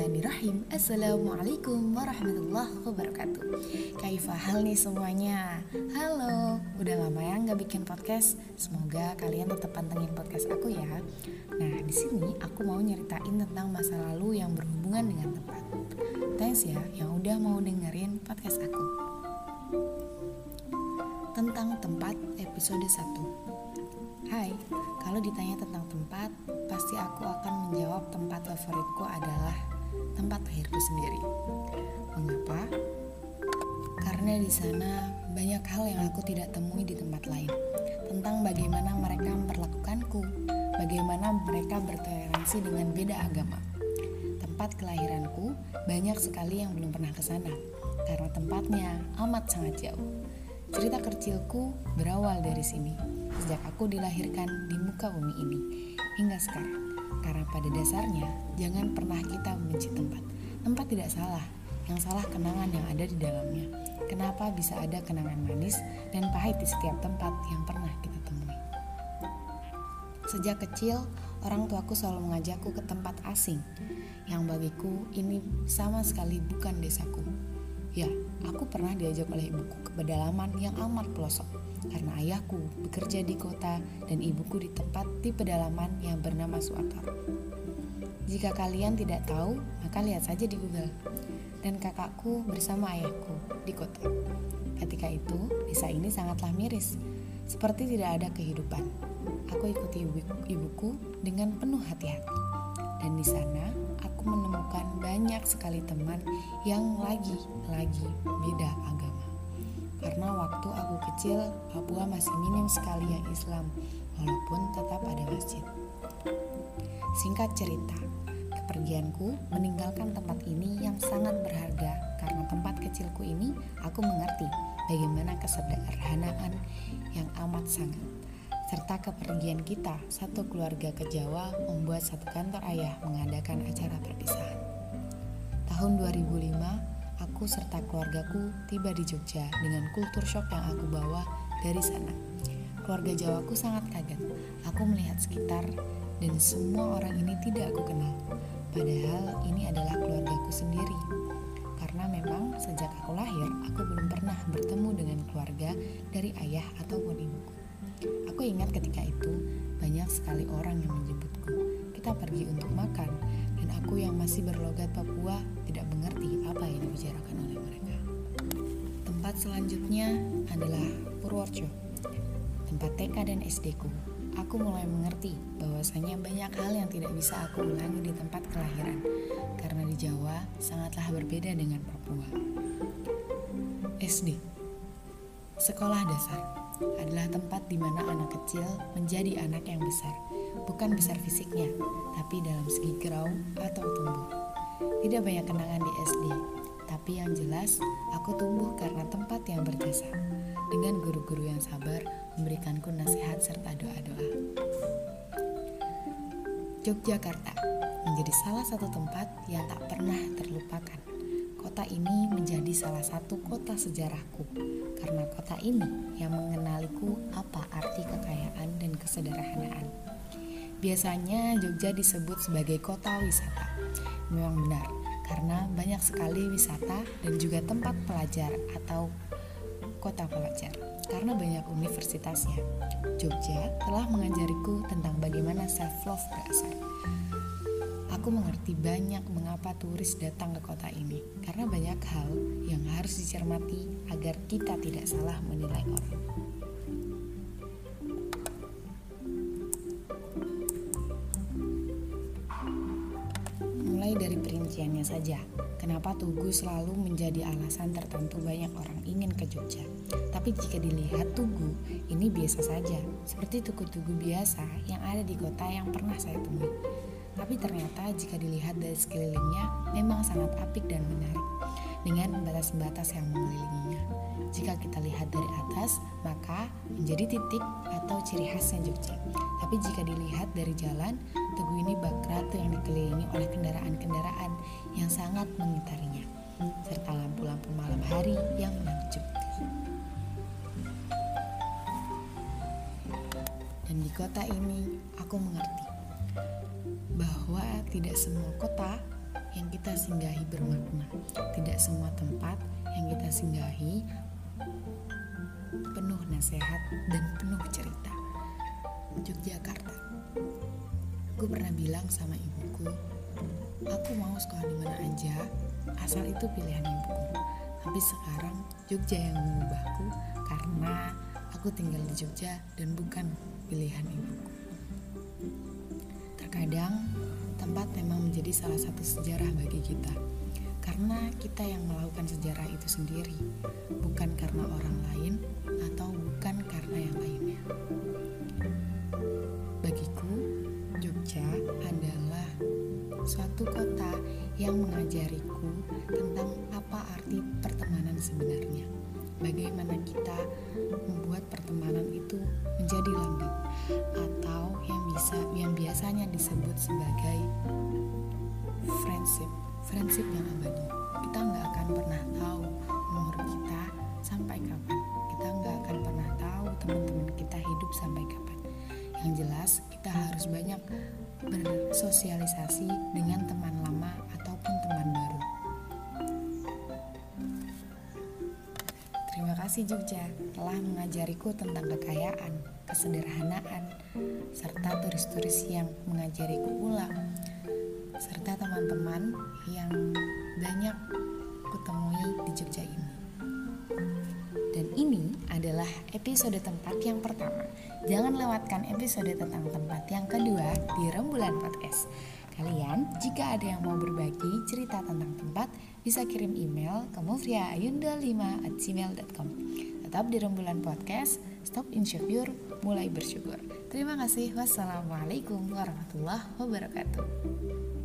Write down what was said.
Bismillahirrahmanirrahim. Assalamualaikum warahmatullahi wabarakatuh. Kaifa hal nih semuanya? Halo Udah lama ya nggak bikin podcast. Semoga kalian tetap pantengin podcast aku ya. Nah di sini aku mau nyeritain tentang masa lalu yang berhubungan dengan tempat. Thanks ya yang udah mau dengerin podcast aku. Tentang tempat episode 1 Hai, kalau ditanya tentang tempat, pasti aku akan menjawab tempat favoritku adalah sendiri. Mengapa? Karena di sana banyak hal yang aku tidak temui di tempat lain. Tentang bagaimana mereka memperlakukanku, bagaimana mereka bertoleransi dengan beda agama. Tempat kelahiranku banyak sekali yang belum pernah ke sana karena tempatnya amat sangat jauh. Cerita kecilku berawal dari sini sejak aku dilahirkan di muka bumi ini hingga sekarang. Karena pada dasarnya, jangan pernah kita membenci tempat. Tempat tidak salah, yang salah kenangan yang ada di dalamnya. Kenapa bisa ada kenangan manis dan pahit di setiap tempat yang pernah kita temui? Sejak kecil, orang tuaku selalu mengajakku ke tempat asing, yang bagiku ini sama sekali bukan desaku. Ya, aku pernah diajak oleh ibuku ke pedalaman yang amat pelosok karena ayahku bekerja di kota dan ibuku di tempat di pedalaman yang bernama Suatar. Jika kalian tidak tahu, maka lihat saja di Google. Dan kakakku bersama ayahku di kota. Ketika itu, desa ini sangatlah miris, seperti tidak ada kehidupan. Aku ikuti ibuku dengan penuh hati-hati. Dan di sana, aku menemukan banyak sekali teman yang lagi-lagi beda agama karena waktu aku kecil Papua masih minim sekali yang Islam walaupun tetap ada masjid. Singkat cerita, kepergianku meninggalkan tempat ini yang sangat berharga karena tempat kecilku ini aku mengerti bagaimana kesederhanaan yang amat sangat. Serta kepergian kita, satu keluarga ke Jawa membuat satu kantor ayah mengadakan acara perpisahan. Tahun 2005, aku serta keluargaku tiba di Jogja dengan kultur shock yang aku bawa dari sana. Keluarga Jawaku sangat kaget. Aku melihat sekitar dan semua orang ini tidak aku kenal. Padahal ini adalah keluargaku sendiri. Karena memang sejak aku lahir, aku belum pernah bertemu dengan keluarga dari ayah ataupun ibuku. Aku ingat ketika itu banyak sekali orang yang menjemputku. Kita pergi untuk makan dan aku yang masih berlogat Papua tidak mengerti apa yang dibicarakan oleh mereka. Tempat selanjutnya adalah Purworejo, tempat TK dan SD ku. Aku mulai mengerti bahwasanya banyak hal yang tidak bisa aku ulangi di tempat kelahiran, karena di Jawa sangatlah berbeda dengan Papua. SD Sekolah dasar adalah tempat di mana anak kecil menjadi anak yang besar, bukan besar fisiknya, tapi dalam segi grau atau tumbuh. Tidak banyak kenangan di SD, tapi yang jelas aku tumbuh karena tempat yang berjasa. Dengan guru-guru yang sabar memberikanku nasihat serta doa-doa. Yogyakarta menjadi salah satu tempat yang tak pernah terlupakan. Kota ini menjadi salah satu kota sejarahku karena kota ini yang mengenaliku apa arti kekayaan dan kesederhanaan. Biasanya Jogja disebut sebagai kota wisata. Memang benar, karena banyak sekali wisata dan juga tempat pelajar atau kota pelajar. Karena banyak universitasnya, Jogja telah mengajariku tentang bagaimana self-love berasal. Aku mengerti banyak mengapa turis datang ke kota ini, karena banyak hal yang harus dicermati agar kita tidak salah menilai orang. Saja. Kenapa Tugu selalu menjadi alasan tertentu banyak orang ingin ke Jogja. Tapi jika dilihat Tugu, ini biasa saja, seperti tugu-tugu biasa yang ada di kota yang pernah saya temui. Tapi ternyata jika dilihat dari sekelilingnya, memang sangat apik dan menarik, dengan batas-batas yang mengelilinginya. Jika kita lihat dari atas, maka menjadi titik atau ciri khasnya Jogja. Tapi jika dilihat dari jalan, Tugu ini bak ratu yang dikelilingi oleh kendaraan-kendaraan yang sangat mengitarinya, serta lampu-lampu malam hari yang menakjubkan. Dan di kota ini, aku mengerti bahwa tidak semua kota yang kita singgahi bermakna. Tidak semua tempat yang kita singgahi penuh nasihat dan penuh cerita. Yogyakarta. Gue pernah bilang sama ibuku, aku mau sekolah di mana aja, asal itu pilihan ibuku. Tapi sekarang Jogja yang mengubahku karena aku tinggal di Jogja dan bukan pilihan ibuku. Terkadang tempat memang menjadi salah satu sejarah bagi kita karena kita yang melakukan sejarah itu sendiri, bukan karena orang lain atau bukan karena yang lainnya. Bagiku, Jogja adalah suatu kota yang mengajariku tentang apa arti pertemanan sebenarnya. Bagaimana kita membuat pertemanan itu menjadi langgeng atau yang bisa yang biasanya disebut sebagai friendship, friendship yang abadi. Kita nggak akan pernah tahu umur kita sampai kapan. Kita nggak akan pernah tahu teman-teman kita hidup sampai kapan. Yang jelas kita harus banyak bersosialisasi dengan teman lama ataupun teman baru. Terima kasih Jogja telah mengajariku tentang kekayaan, kesederhanaan, serta turis-turis yang mengajariku pula, serta teman-teman yang banyak kutemui di Jogja ini. Dan ini adalah episode tempat yang pertama. Jangan lewatkan episode tentang tempat yang kedua di Rembulan Podcast. Kalian, jika ada yang mau berbagi cerita tentang tempat, bisa kirim email ke mufriaayunda5@gmail.com. Tetap di Rembulan Podcast, stop insecure, mulai bersyukur. Terima kasih. Wassalamualaikum warahmatullahi wabarakatuh.